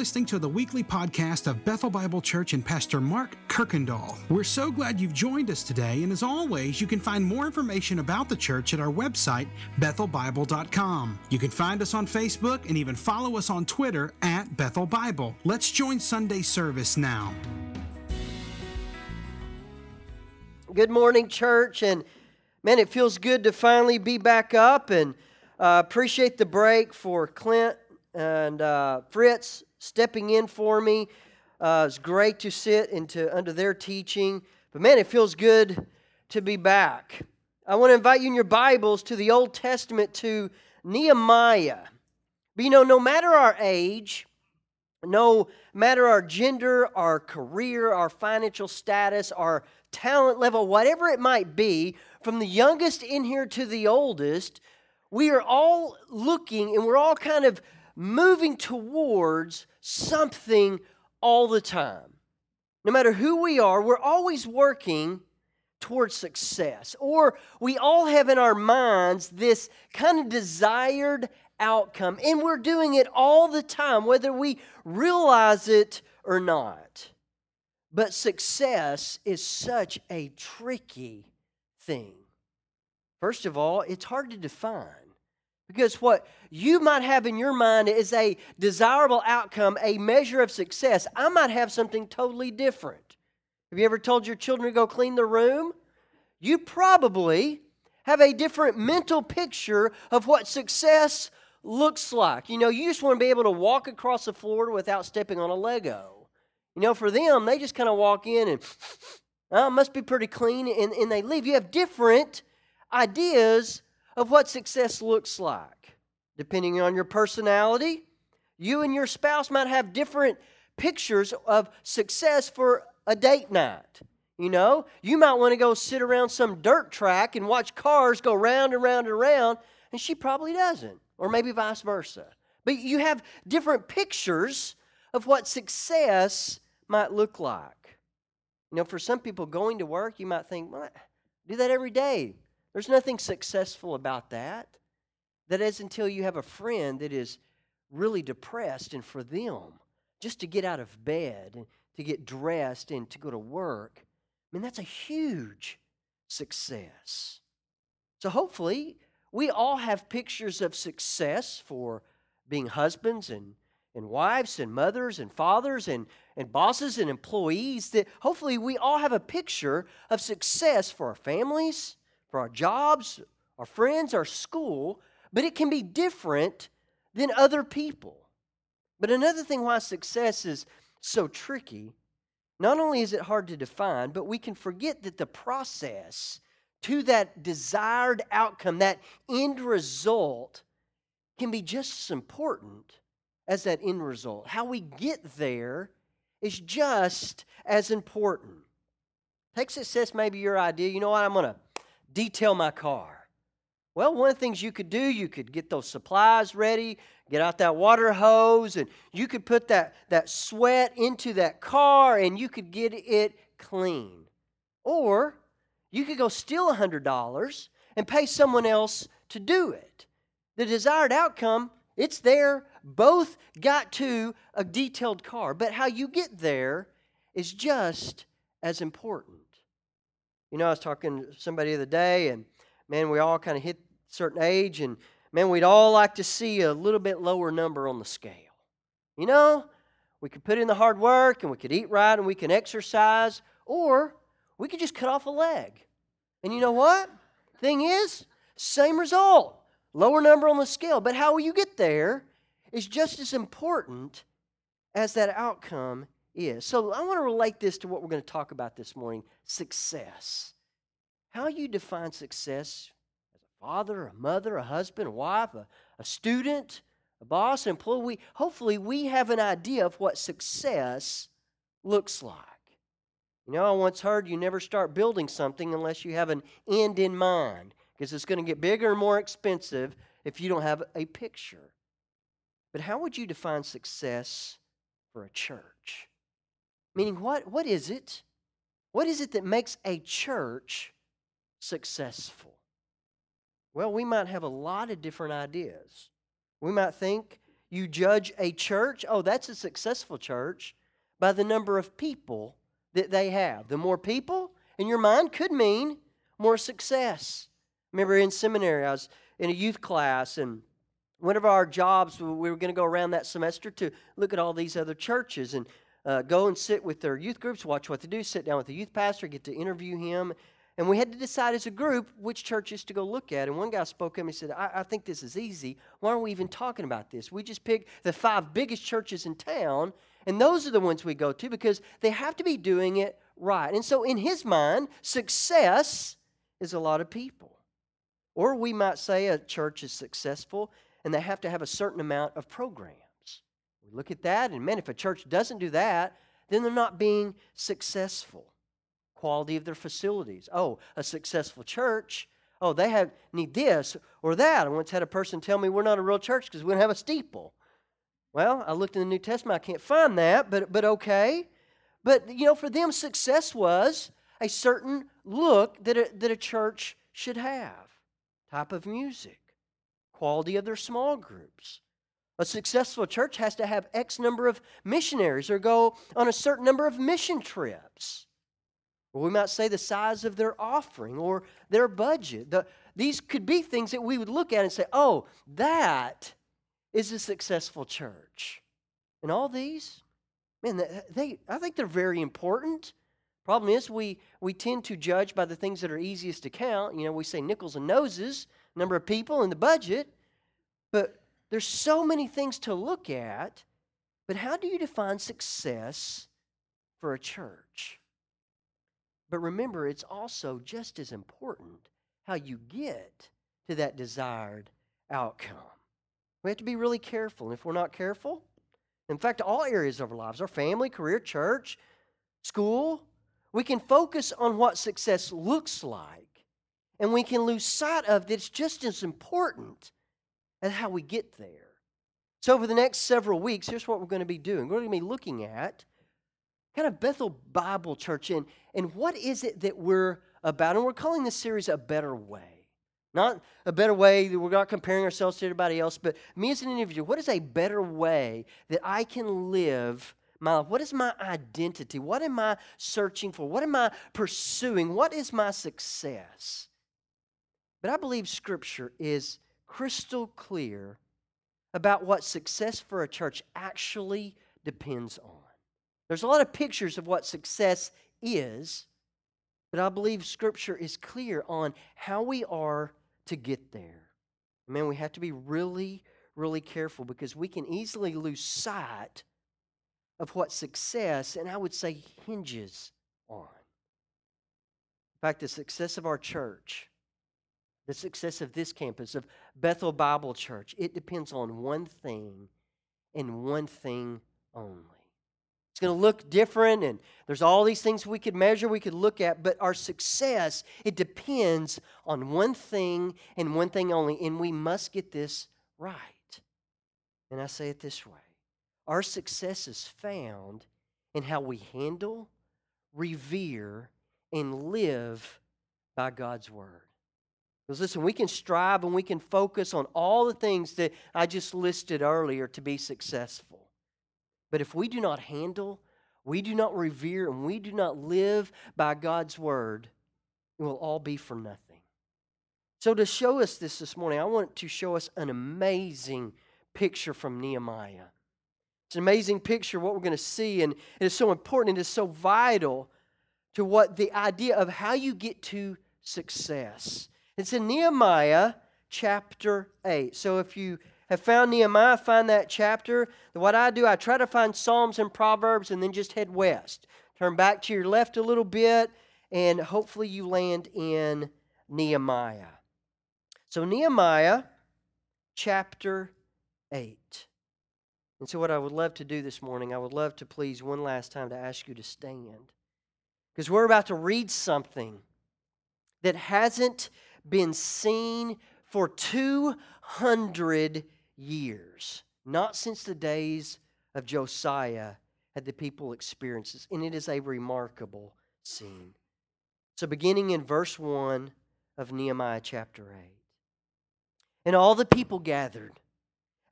listening to the weekly podcast of Bethel Bible Church and Pastor Mark Kirkendall. We're so glad you've joined us today, and as always, you can find more information about the church at our website, bethelbible.com. You can find us on Facebook and even follow us on Twitter at Bethel Bible. Let's join Sunday service now. Good morning, church, and man, it feels good to finally be back up and uh, appreciate the break for Clint and uh, Fritz stepping in for me. Uh, it's great to sit into under their teaching, but man, it feels good to be back. I want to invite you in your Bibles to the Old Testament to Nehemiah. But you know, no matter our age, no matter our gender, our career, our financial status, our talent level, whatever it might be, from the youngest in here to the oldest, we are all looking and we're all kind of moving towards something all the time. No matter who we are, we're always working towards success. Or we all have in our minds this kind of desired outcome, and we're doing it all the time, whether we realize it or not. But success is such a tricky thing. First of all, it's hard to define. Because what you might have in your mind is a desirable outcome, a measure of success. I might have something totally different. Have you ever told your children to go clean the room? You probably have a different mental picture of what success looks like. You know, you just want to be able to walk across the floor without stepping on a Lego. You know, for them, they just kind of walk in and, oh, must be pretty clean, and, and they leave. You have different ideas of what success looks like. Depending on your personality, you and your spouse might have different pictures of success for a date night. You know, you might want to go sit around some dirt track and watch cars go round and round and round, and she probably doesn't, or maybe vice versa. But you have different pictures of what success might look like. You know, for some people, going to work, you might think, well, I do that every day. There's nothing successful about that. That is until you have a friend that is really depressed, and for them, just to get out of bed and to get dressed and to go to work, I mean, that's a huge success. So hopefully, we all have pictures of success for being husbands and, and wives and mothers and fathers and, and bosses and employees that hopefully we all have a picture of success for our families for our jobs, our friends, our school, but it can be different than other people. But another thing why success is so tricky, not only is it hard to define, but we can forget that the process to that desired outcome, that end result, can be just as important as that end result. How we get there is just as important. Take success, maybe your idea. You know what? I'm going to detail my car? Well, one of the things you could do, you could get those supplies ready, get out that water hose, and you could put that, that sweat into that car and you could get it clean. Or you could go steal $100 and pay someone else to do it. The desired outcome, it's there. Both got to a detailed car, but how you get there is just as important. You know, I was talking to somebody the other day, and man, we all kind of hit certain age, and man, we'd all like to see a little bit lower number on the scale. You know, we could put in the hard work, and we could eat right, and we can exercise, or we could just cut off a leg. And you know what? Thing is, same result. Lower number on the scale. But how you get there is just as important as that outcome is. So I want to relate this to what we're going to talk about this morning success. How you define success as a father, a mother, a husband, a wife, a, a student, a boss, an employee. hopefully, we have an idea of what success looks like. You know, I once heard you never start building something unless you have an end in mind, because it's going to get bigger and more expensive if you don't have a picture. But how would you define success for a church? Meaning, what, what is it? What is it that makes a church successful? Well, we might have a lot of different ideas. We might think, you judge a church, oh, that's a successful church, by the number of people that they have. The more people in your mind could mean more success. Remember in seminary, I was in a youth class, and one of our jobs, we were going to go around that semester to look at all these other churches and uh, go and sit with their youth groups, watch what they do, sit down with the youth pastor, get to interview him. And we had to decide as a group which churches to go look at. And one guy spoke up and he said, I, I think this is easy. Why are we even talking about this? We just pick the five biggest churches in town, and those are the ones we go to because they have to be doing it right. And so, in his mind, success is a lot of people. Or we might say a church is successful and they have to have a certain amount of programs. We look at that, and man, if a church doesn't do that, then they're not being successful. Quality of their facilities. Oh, a successful church. Oh, they have need this or that. I once had a person tell me we're not a real church because we don't have a steeple. Well, I looked in the New Testament, I can't find that, but but okay. But you know, for them, success was a certain look that a, that a church should have. Type of music, quality of their small groups. A successful church has to have X number of missionaries or go on a certain number of mission trips. Or we might say the size of their offering or their budget. The, these could be things that we would look at and say, oh, that is a successful church. And all these, man, they, I think they're very important. Problem is, we, we tend to judge by the things that are easiest to count. You know, we say nickels and noses, number of people, and the budget. But there's so many things to look at. But how do you define success for a church? But remember, it's also just as important how you get to that desired outcome. We have to be really careful. And if we're not careful, in fact, all areas of our lives, our family, career, church, school, we can focus on what success looks like, and we can lose sight of that it's just as important as how we get there. So, over the next several weeks, here's what we're going to be doing. We're going to be looking at kind of Bethel Bible Church and, and what is it that we're about. And we're calling this series A Better Way. Not a better way, that we're not comparing ourselves to everybody else, but me as an individual, what is a better way that I can live my life? What is my identity? What am I searching for? What am I pursuing? What is my success? But I believe Scripture is crystal clear about what success for a church actually depends on. There's a lot of pictures of what success is, but I believe Scripture is clear on how we are to get there. Man, we have to be really, really careful because we can easily lose sight of what success, and I would say, hinges on. In fact, the success of our church, the success of this campus, of Bethel Bible Church, it depends on one thing and one thing only. It's going to look different, and there's all these things we could measure, we could look at, but our success, it depends on one thing and one thing only, and we must get this right. And I say it this way our success is found in how we handle, revere, and live by God's Word. Because listen, we can strive and we can focus on all the things that I just listed earlier to be successful. But if we do not handle, we do not revere, and we do not live by God's word, it will all be for nothing. So, to show us this this morning, I want to show us an amazing picture from Nehemiah. It's an amazing picture, what we're going to see, and it is so important, and it is so vital to what the idea of how you get to success. It's in Nehemiah chapter 8. So, if you have found Nehemiah, find that chapter. What I do, I try to find Psalms and Proverbs and then just head west. Turn back to your left a little bit, and hopefully you land in Nehemiah. So, Nehemiah chapter 8. And so, what I would love to do this morning, I would love to please one last time to ask you to stand. Because we're about to read something that hasn't been seen for 200 years. Not since the days of Josiah had the people experienced this, and it is a remarkable scene. So, beginning in verse 1 of Nehemiah chapter 8. And all the people gathered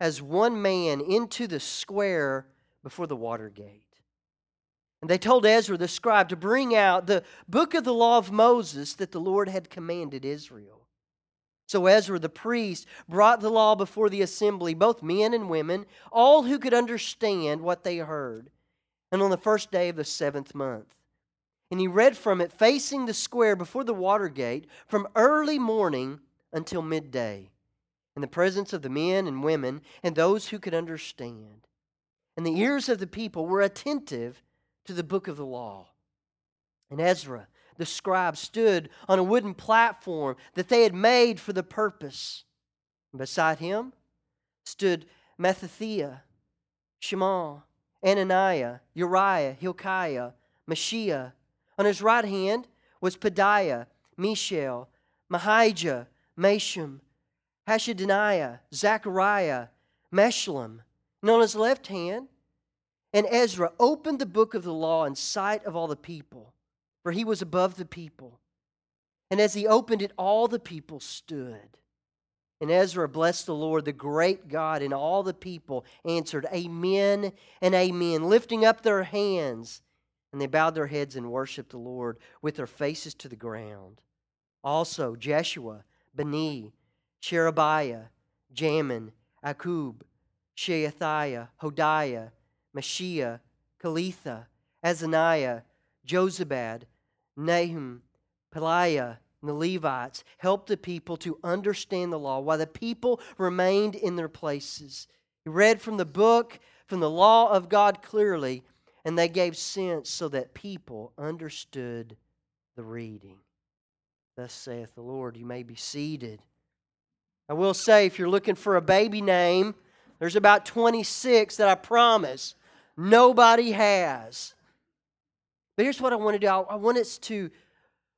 as one man into the square before the water gate. And they told Ezra the scribe to bring out the book of the law of Moses that the Lord had commanded Israel. So Ezra the priest brought the law before the assembly, both men and women, all who could understand what they heard. And on the first day of the seventh month, and he read from it facing the square before the water gate from early morning until midday, in the presence of the men and women and those who could understand. And the ears of the people were attentive to the book of the law. And Ezra, the scribe, stood on a wooden platform that they had made for the purpose. And beside him stood Mattithiah, Shema, Ananiah, Uriah, Hilkiah, Maaseiah. On his right hand was Pedaiah, Mishael, Malchijah, Meshullam, Hashabniah, Zechariah, Meshullam. And on his left hand, and Ezra opened the book of the law in sight of all the people, for he was above the people. And as he opened it, all the people stood. And Ezra blessed the Lord, the great God, and all the people answered, Amen and Amen, lifting up their hands. And they bowed their heads and worshiped the Lord with their faces to the ground. Also, Jeshua, Bani, Sherebiah, Jamin, Akkub, Sheathiah, Hodiah, Maaseiah, Kelita, Azariah, Jozabad, Nahum, Pelaiah, and the Levites helped the people to understand the law while the people remained in their places. He read from the book, from the law of God clearly, and they gave sense so that people understood the reading. Thus saith the Lord. You may be seated. I will say, if you're looking for a baby name, there's about 26 that I promise nobody has. But here's what I want to do I want us to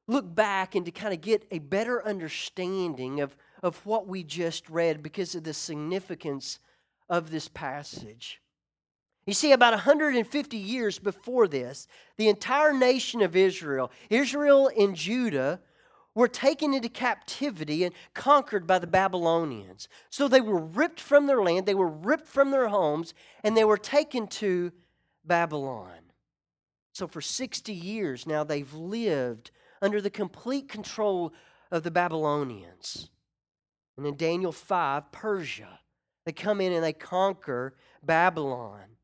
look back and to kind of get a better understanding of, of what we just read because of the significance of this passage. You see, about 150 years before this, the entire nation of Israel, Israel and Judah, were taken into captivity and conquered by the Babylonians. So they were ripped from their land, they were ripped from their homes, and they were taken to Babylon. So for 60 years now, they've lived under the complete control of the Babylonians. And in Daniel 5, Persia, they come in and they conquer Babylon.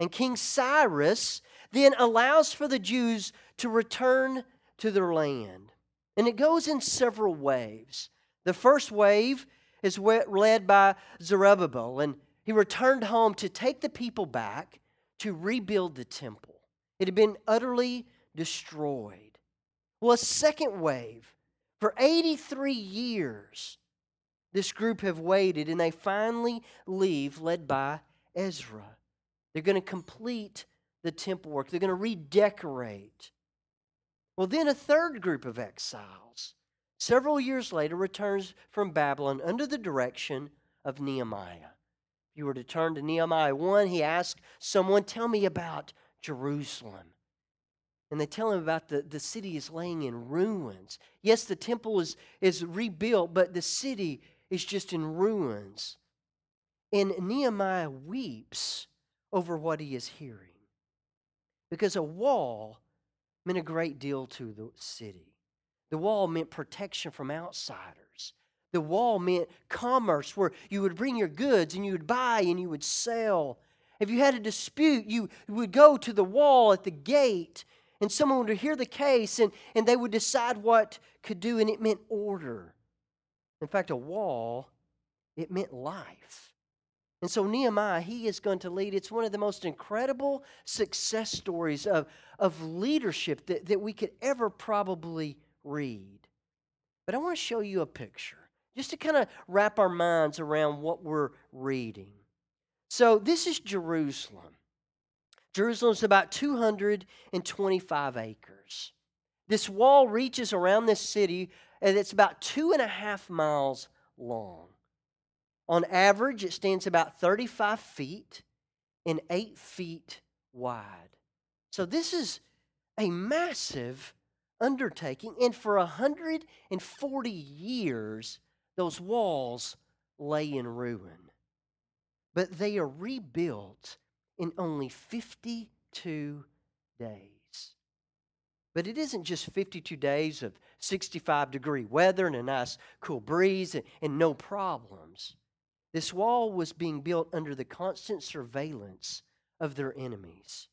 And King Cyrus then allows for the Jews to return to their land. And it goes in several waves. The first wave is led by Zerubbabel, and he returned home to take the people back to rebuild the temple. It had been utterly destroyed. Well, a second wave, for 83 years, this group have waited and they finally leave, led by Ezra. They're going to complete the temple work, they're going to redecorate. Well, then a third group of exiles, several years later, returns from Babylon under the direction of Nehemiah. If you were to turn to Nehemiah 1, he asks someone, Tell me about Jerusalem. And they tell him about the, the city is laying in ruins. Yes, the temple is, is rebuilt, but the city is just in ruins. And Nehemiah weeps over what he is hearing because a wall meant a great deal to the city. The wall meant protection from outsiders. The wall meant commerce where you would bring your goods and you would buy and you would sell. If you had a dispute, you would go to the wall at the gate and someone would hear the case and, and they would decide what could do, and it meant order. In fact, a wall, it meant life. And so Nehemiah, he is going to lead. It's one of the most incredible success stories of, of leadership that, that we could ever probably read. But I want to show you a picture just to kind of wrap our minds around what we're reading. So this is Jerusalem. Jerusalem is about 225 acres. This wall reaches around this city, and it's about two and a half miles long. On average, it stands about 35 feet and 8 feet wide. So this is a massive undertaking. And for 140 years, those walls lay in ruin. but they are rebuilt in only 52 days. But it isn't just 52 days of 65 degree weather and a nice cool breeze and, and no problems. This wall was being built under the constant surveillance of their enemies.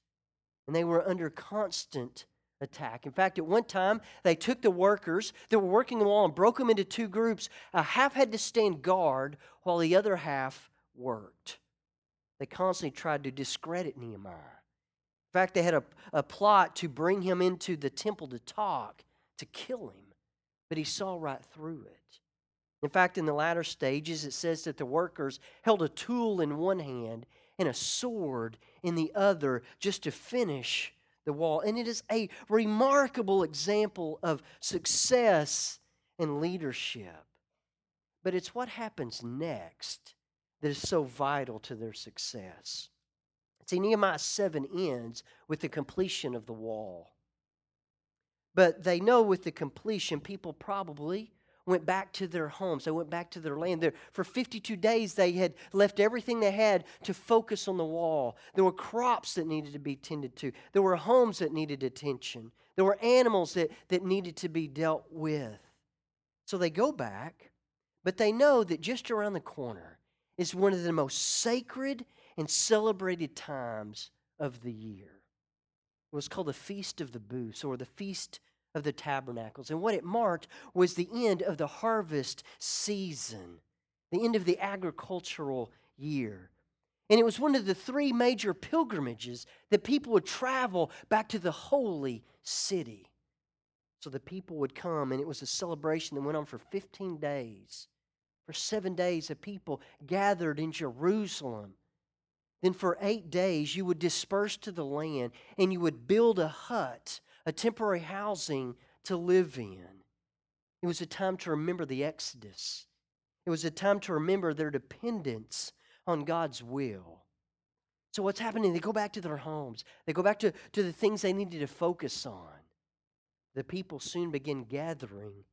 And they were under constant attack. In fact, at one time, they took the workers that were working the wall and broke them into two groups. A half had to stand guard while the other half worked. They constantly tried to discredit Nehemiah. In fact, they had a, a plot to bring him into the temple to talk, to kill him, but he saw right through it. In fact, in the latter stages, it says that the workers held a tool in one hand and a sword in the other just to finish the wall. And it is a remarkable example of success and leadership. But it's what happens next that is so vital to their success. See, Nehemiah 7 ends with the completion of the wall. But they know with the completion, people probably went back to their homes. They went back to their land. There, for 52 days, they had left everything they had to focus on the wall. There were crops that needed to be tended to, there were homes that needed attention, there were animals that, that needed to be dealt with. So they go back, but they know that just around the corner is one of the most sacred and celebrated times of the year. It was called the Feast of the Booths or the Feast of the Tabernacles. And what it marked was the end of the harvest season, the end of the agricultural year. And it was one of the three major pilgrimages that people would travel back to the holy city. So the people would come, and it was a celebration that went on for 15 days. For seven days, the people gathered in Jerusalem. Then for eight days, you would disperse to the land and you would build a hut a temporary housing to live in. It was a time to remember the Exodus. It was a time to remember their dependence on God's will. So, what's happening? They go back to their homes, they go back to, to the things they needed to focus on. The people soon begin gathering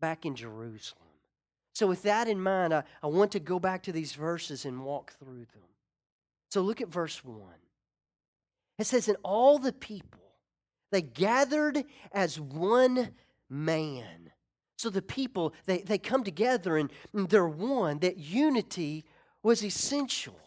back in Jerusalem. So, with that in mind, I, I want to go back to these verses and walk through them. So, look at verse 1. It says, And all the people they gathered as one man. So the people, they, they come together and they're one. That unity was essential.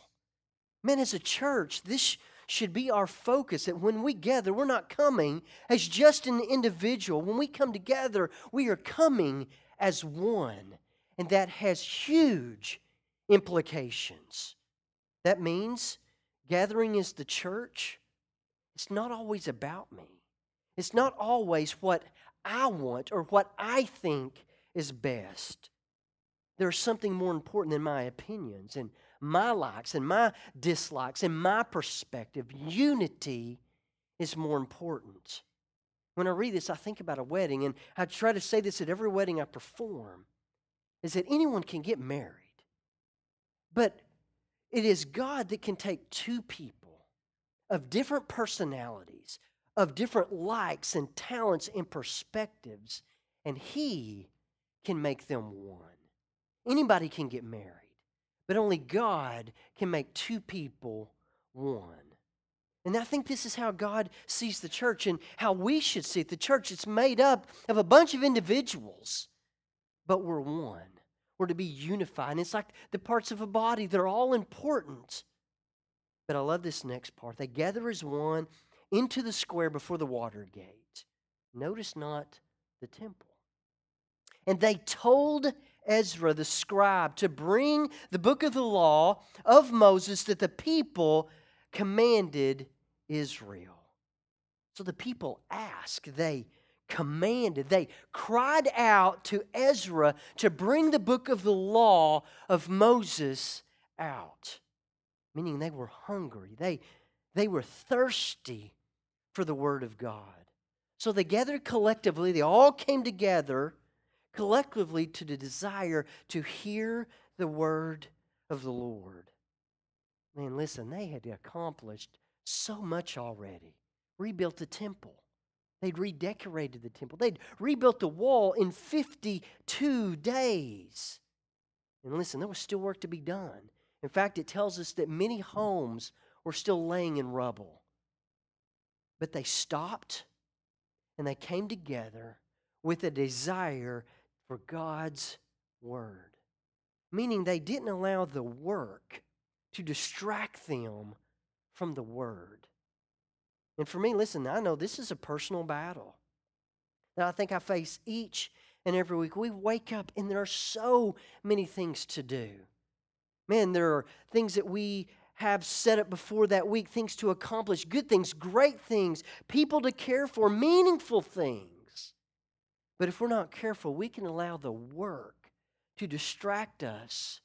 Man, as a church, this should be our focus that when we gather, we're not coming as just an individual. When we come together, we are coming as one. And that has huge implications. That means gathering as the church, it's not always about me. It's not always what I want or what I think is best. There's something more important than my opinions and my likes and my dislikes and my perspective. Unity is more important. When I read this, I think about a wedding, and I try to say this at every wedding I perform is that anyone can get married. But it is God that can take two people of different personalities, of different likes and talents and perspectives, and He can make them one. Anybody can get married, but only God can make two people one. And I think this is how God sees the church and how we should see it. The church is made up of a bunch of individuals, but we're one. We're to be unified. And it's like the parts of a body, they're all important. But I love this next part. They gather as one into the square before the water gate. Notice not the temple. And they told Ezra the scribe to bring the book of the law of Moses that the people commanded Israel. So the people asked, they commanded, they cried out to Ezra to bring the book of the law of Moses out. Meaning they were hungry, they, they were thirsty for the Word of God. So they gathered collectively, they all came together collectively to the desire to hear the Word of the Lord. Man, listen, they had accomplished so much already. Rebuilt the temple. They'd redecorated the temple. They'd rebuilt the wall in 52 days. And listen, there was still work to be done. In fact, it tells us that many homes were still laying in rubble. But they stopped and they came together with a desire for God's word, meaning they didn't allow the work to distract them from the word. And for me, listen, I know this is a personal battle that I think I face each and every week. We wake up and there are so many things to do. Man, there are things that we have set up before that week, things to accomplish, good things, great things, people to care for, meaningful things. But if we're not careful, we can allow the work to distract us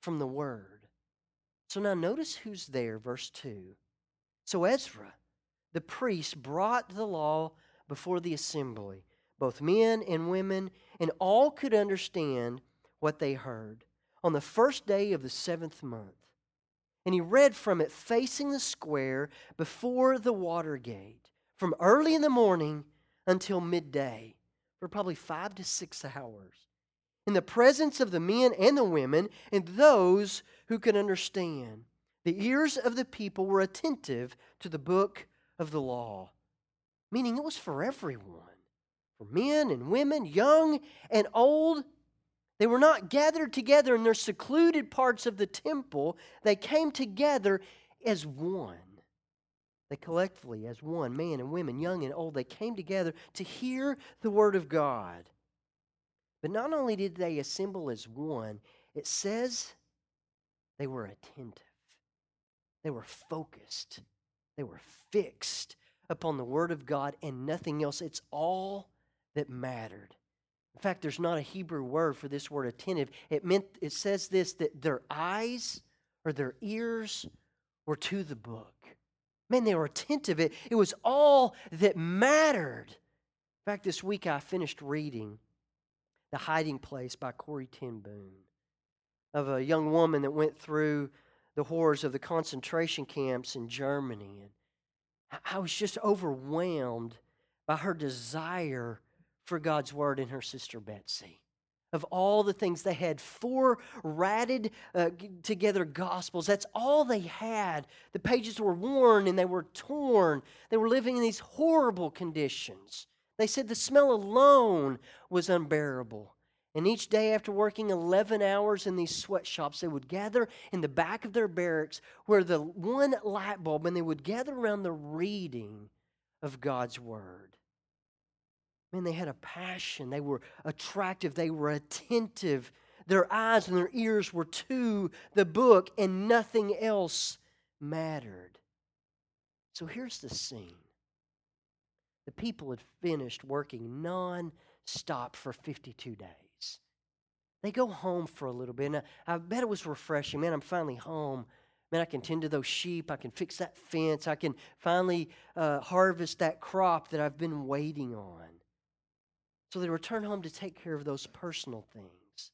from the word. So now notice who's there, verse 2. So Ezra, the priest, brought the law before the assembly, both men and women, and all could understand what they heard on the first day of the seventh month. And he read from it facing the square before the water gate from early in the morning until midday for probably five to six hours in the presence of the men and the women and those who could understand. The ears of the people were attentive to the book of the law, meaning it was for everyone, for men and women, young and old. They were not gathered together in their secluded parts of the temple, they came together as one. They collectively, as one, man and women, young and old, they came together to hear the word of God. But not only did they assemble as one, it says they were attentive, they were focused, they were fixed upon the Word of God and nothing else. It's all that mattered. In fact, there's not a Hebrew word for this word attentive. It meant it says this that their eyes or their ears were to the book. Man, they were attentive. It, it was all that mattered. In fact, this week I finished reading the Hiding Place by Corrie ten Boom, of a young woman that went through the horrors of the concentration camps in Germany. And I was just overwhelmed by her desire for God's word and her sister Betsy. Of all the things they had, four ratted uh, together gospels. That's all they had. The pages were worn and they were torn. They were living in these horrible conditions. They said the smell alone was unbearable. And each day, after working 11 hours in these sweatshops, they would gather in the back of their barracks where the one light bulb, and they would gather around the reading of God's Word. Man, they had a passion. They were attractive. They were attentive. Their eyes and their ears were to the book, and nothing else mattered. So here's the scene the people had finished working non stop for 52 days. They go home for a little bit, and I, I bet it was refreshing. Man, I'm finally home. Man, I can tend to those sheep. I can fix that fence. I can finally uh, harvest that crop that I've been waiting on. So they return home to take care of those personal things.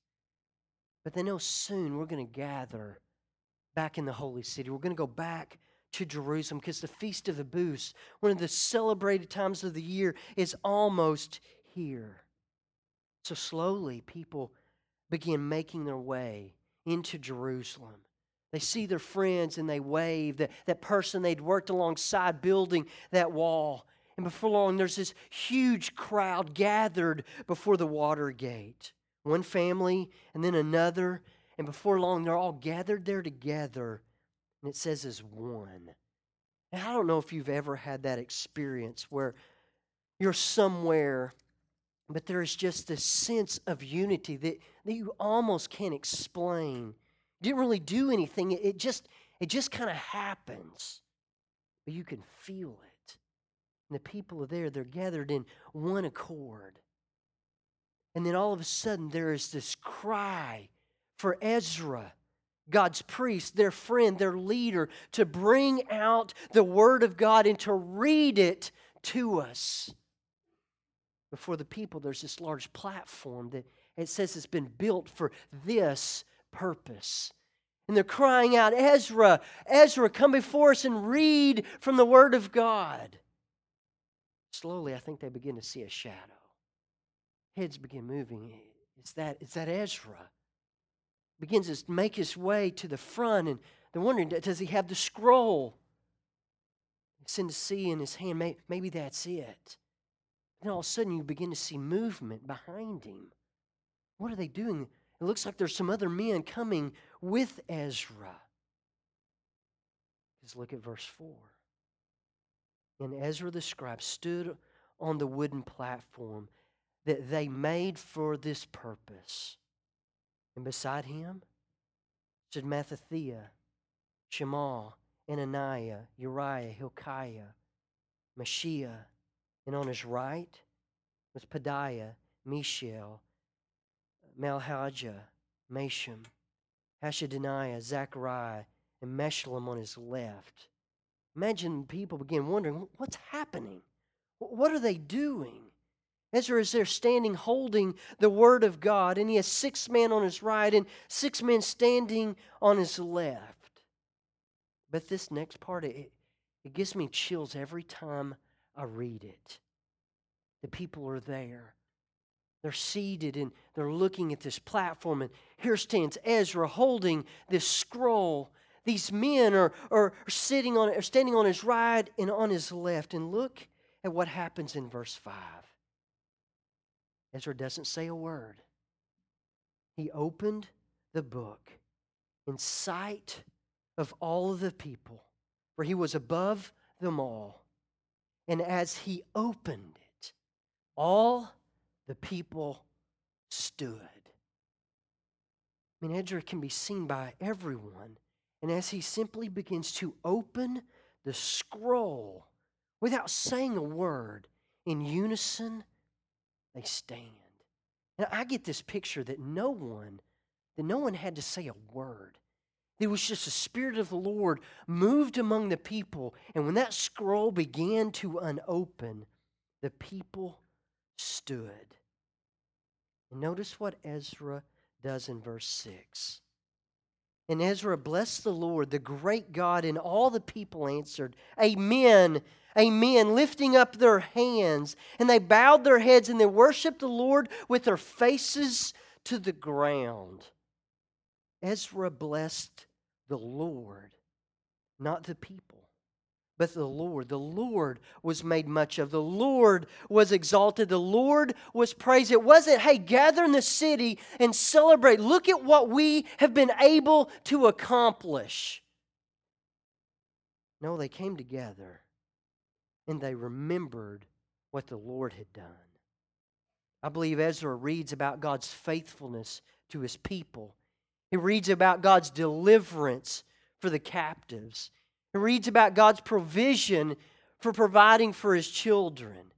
But they know soon we're going to gather back in the holy city. We're going to go back to Jerusalem because the Feast of the Booths, one of the celebrated times of the year, is almost here. So slowly, people begin making their way into Jerusalem. They see their friends and they wave, that, that person they'd worked alongside building that wall. And before long, there's this huge crowd gathered before the water gate. One family and then another. And before long, they're all gathered there together and it says as one. And I don't know if you've ever had that experience where you're somewhere, but there's just this sense of unity that, that you almost can't explain. You didn't really do anything. It just it just kind of happens. But you can feel it. And the people are there, they're gathered in one accord. And then all of a sudden there is this cry for Ezra God's priest, their friend, their leader, to bring out the Word of God and to read it to us. Before the people, there's this large platform that it says it's been built for this purpose. And they're crying out, Ezra, Ezra, come before us and read from the Word of God. Slowly, I think they begin to see a shadow. Heads begin moving. Is that, is that Ezra? begins to make his way to the front, and they're wondering, does he have the scroll? Send to see in his hand, maybe that's it. Then all of a sudden, you begin to see movement behind him. What are they doing? It looks like there's some other men coming with Ezra. Just look at verse 4. And Ezra the scribe stood on the wooden platform that they made for this purpose. And beside him stood Mattithiah, Shema, Ananiah, Uriah, Hilkiah, Maaseiah, and on his right was Pedaiah, Mishael, Malchijah, Meshullam, Hashabniah, Zechariah, and Meshullam on his left. Imagine people begin wondering, what's happening? What are they doing? Ezra is there standing holding the word of God, and he has six men on his right and six men standing on his left. But this next part, it, it gives me chills every time I read it. The people are there. They're seated and they're looking at this platform, and here stands Ezra holding this scroll. These men are, are, sitting on are standing on his right and on his left. And look at what happens in verse 5. Ezra doesn't say a word. He opened the book in sight of all of the people, for he was above them all. And as he opened it, all the people stood. I mean, Ezra can be seen by everyone. And as he simply begins to open the scroll without saying a word, in unison, they stand. And I get this picture that no one, that no one had to say a word. It was just the Spirit of the Lord moved among the people. And when that scroll began to unopen, the people stood. And notice what Ezra does in verse 6. And Ezra blessed the Lord, the great God, and all the people answered, Amen Amen, lifting up their hands. And they bowed their heads and they worshiped the Lord with their faces to the ground. Ezra blessed the Lord, not the people, but the Lord. The Lord was made much of. The Lord was exalted. The Lord was praised. It wasn't, hey, gather in the city and celebrate. Look at what we have been able to accomplish. No, they came together and they remembered what the Lord had done. I believe Ezra reads about God's faithfulness to his people. He reads about God's deliverance for the captives. He reads about God's provision for providing for his children.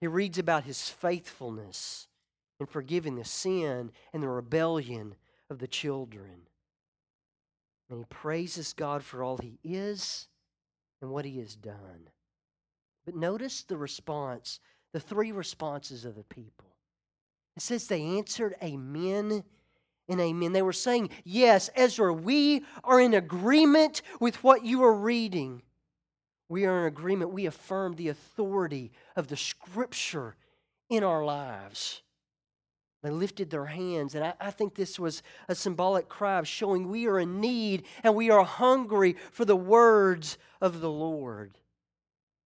He reads about his faithfulness in forgiving the sin and the rebellion of the children. And he praises God for all he is and what he has done. But notice the response, the three responses of the people. It says they answered amen and amen. They were saying, Yes, Ezra, we are in agreement with what you are reading. We are in agreement. We affirm the authority of the scripture in our lives. They lifted their hands, and I, I, think this was a symbolic cry of showing we are in need and we are hungry for the words of the Lord.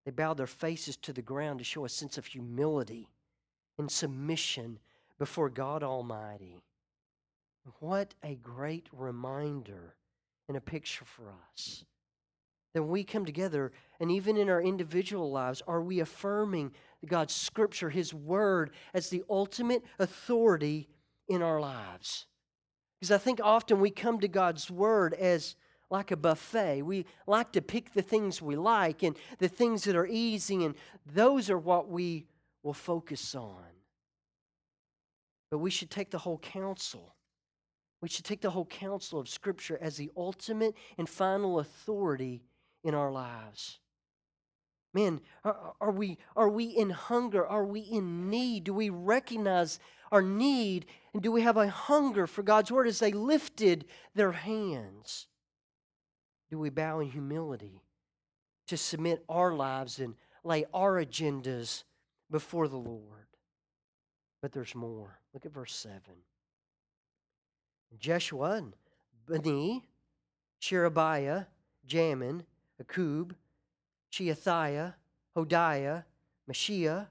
They bowed their faces to the ground to show a sense of humility and submission before God Almighty. What a great reminder and a picture for us. That when we come together, and even in our individual lives, are we affirming God's Scripture, His Word, as the ultimate authority in our lives? Because I think often we come to God's Word as like a buffet. We like to pick the things we like and the things that are easy, and those are what we will focus on. But we should take the whole counsel. We should take the whole counsel of Scripture as the ultimate and final authority in our lives. Man, are, are, we, are we in hunger? Are we in need? Do we recognize our need? And do we have a hunger for God's Word as they lifted their hands? do we bow in humility to submit our lives and lay our agendas before the Lord? But there's more. Look at verse 7. Jeshua and Bani, Sherebiah, Jamin, Akkub, Sheathiah, Hodiah, Maaseiah,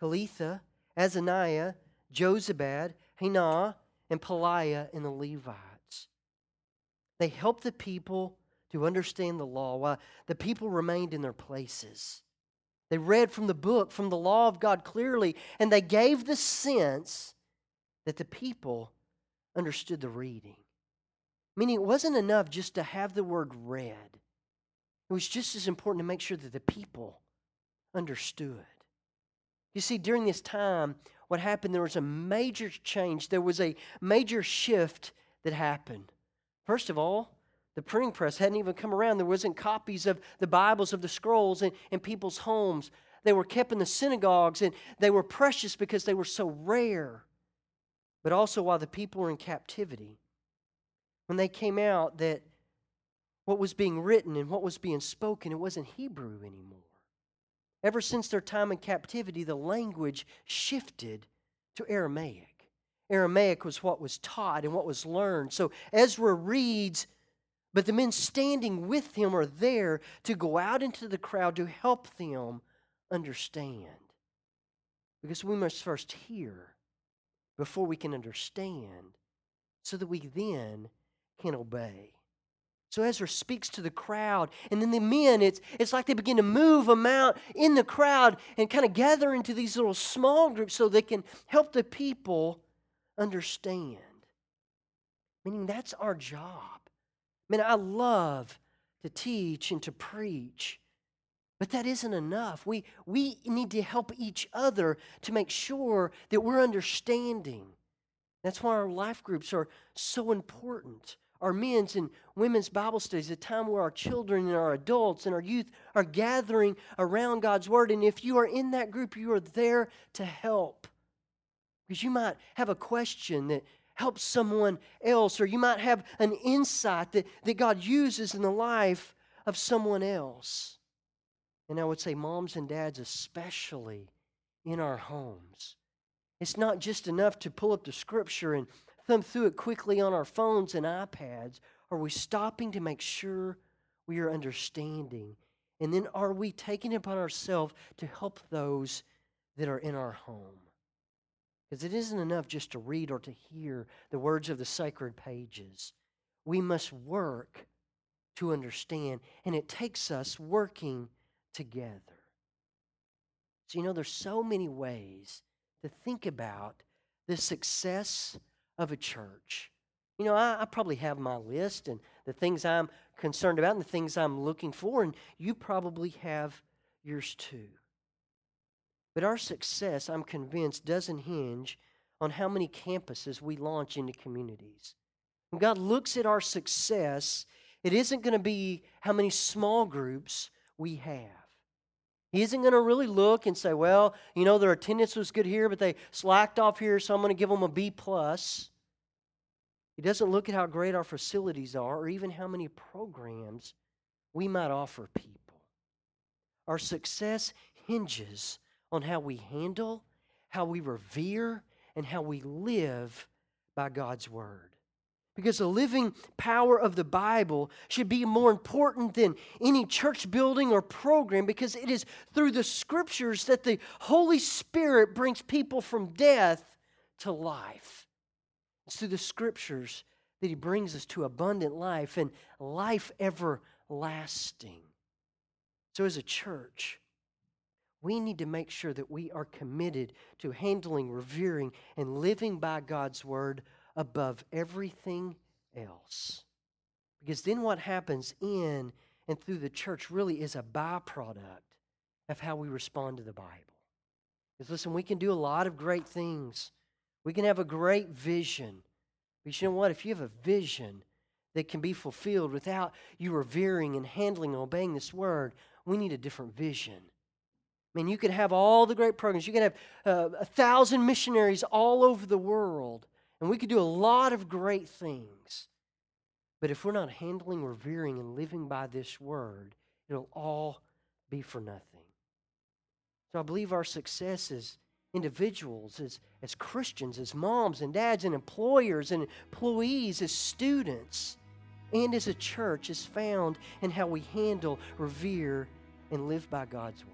Kelita, Azariah, Jozabad, Hanah, and Pelaiah, and the Levites. They helped the people to understand the law while the people remained in their places. They read from the book, from the law of God clearly, and they gave the sense that the people understood the reading. Meaning, it wasn't enough just to have the word read, it was just as important to make sure that the people understood. You see, during this time, what happened, there was a major change. There was a major shift that happened. First of all, the printing press hadn't even come around. There wasn't copies of the Bibles, of the scrolls in, in people's homes. They were kept in the synagogues, and they were precious because they were so rare. But also, while the people were in captivity, when they came out, that what was being written and what was being spoken, it wasn't Hebrew anymore. Ever since their time in captivity, the language shifted to Aramaic. Aramaic was what was taught and what was learned. So Ezra reads, but the men standing with him are there to go out into the crowd to help them understand. Because we must first hear before we can understand, so that we then can obey. So Ezra speaks to the crowd, and then the men, it's, it's like they begin to move them out in the crowd and kind of gather into these little small groups so they can help the people understand. Meaning that's our job. I mean, I love to teach and to preach, but that isn't enough. We, we need to help each other to make sure that we're understanding. That's why our life groups are so important our men's and women's Bible studies, a time where our children and our adults and our youth are gathering around God's Word. And if you are in that group, you are there to help. Because you might have a question that helps someone else, or you might have an insight that, that God uses in the life of someone else. And I would say, moms and dads, especially in our homes. It's not just enough to pull up the scripture and thumb through it quickly on our phones and iPads? Are we stopping to make sure we are understanding? And then are we taking it upon ourselves to help those that are in our home? Because it isn't enough just to read or to hear the words of the sacred pages. We must work to understand, and it takes us working together. So, you know, there's so many ways to think about the success of a church. You know, I, I, probably have my list and the things I'm concerned about and the things I'm looking for, and you probably have yours too. But our success, I'm convinced, doesn't hinge on how many campuses we launch into communities. When God looks at our success, it isn't going to be how many small groups we have. He isn't going to really look and say, well, you know, their attendance was good here, but they slacked off here, so I'm going to give them a B plus. He doesn't look at how great our facilities are or even how many programs we might offer people. Our success hinges on how we handle, how we revere, and how we live by God's Word. Because the living power of the Bible should be more important than any church building or program because it is through the scriptures that the Holy Spirit brings people from death to life. It's through the scriptures that He brings us to abundant life and life everlasting. So, as a church, we need to make sure that we are committed to handling, revering, and living by God's word above everything else. Because then what happens in and through the church really is a byproduct of how we respond to the Bible. Because listen, we can do a lot of great things. We can have a great vision. But you know what? If you have a vision that can be fulfilled without you revering and handling and obeying this word, we need a different vision. I mean, you could have all the great programs. You could have uh, a thousand missionaries all over the world, and we could do a lot of great things. But if we're not handling, revering, and living by this word, it'll all be for nothing. So I believe our success is individuals, as, as Christians, as moms and dads, and employers and employees, as students, and as a church is found in how we handle, revere, and live by God's Word.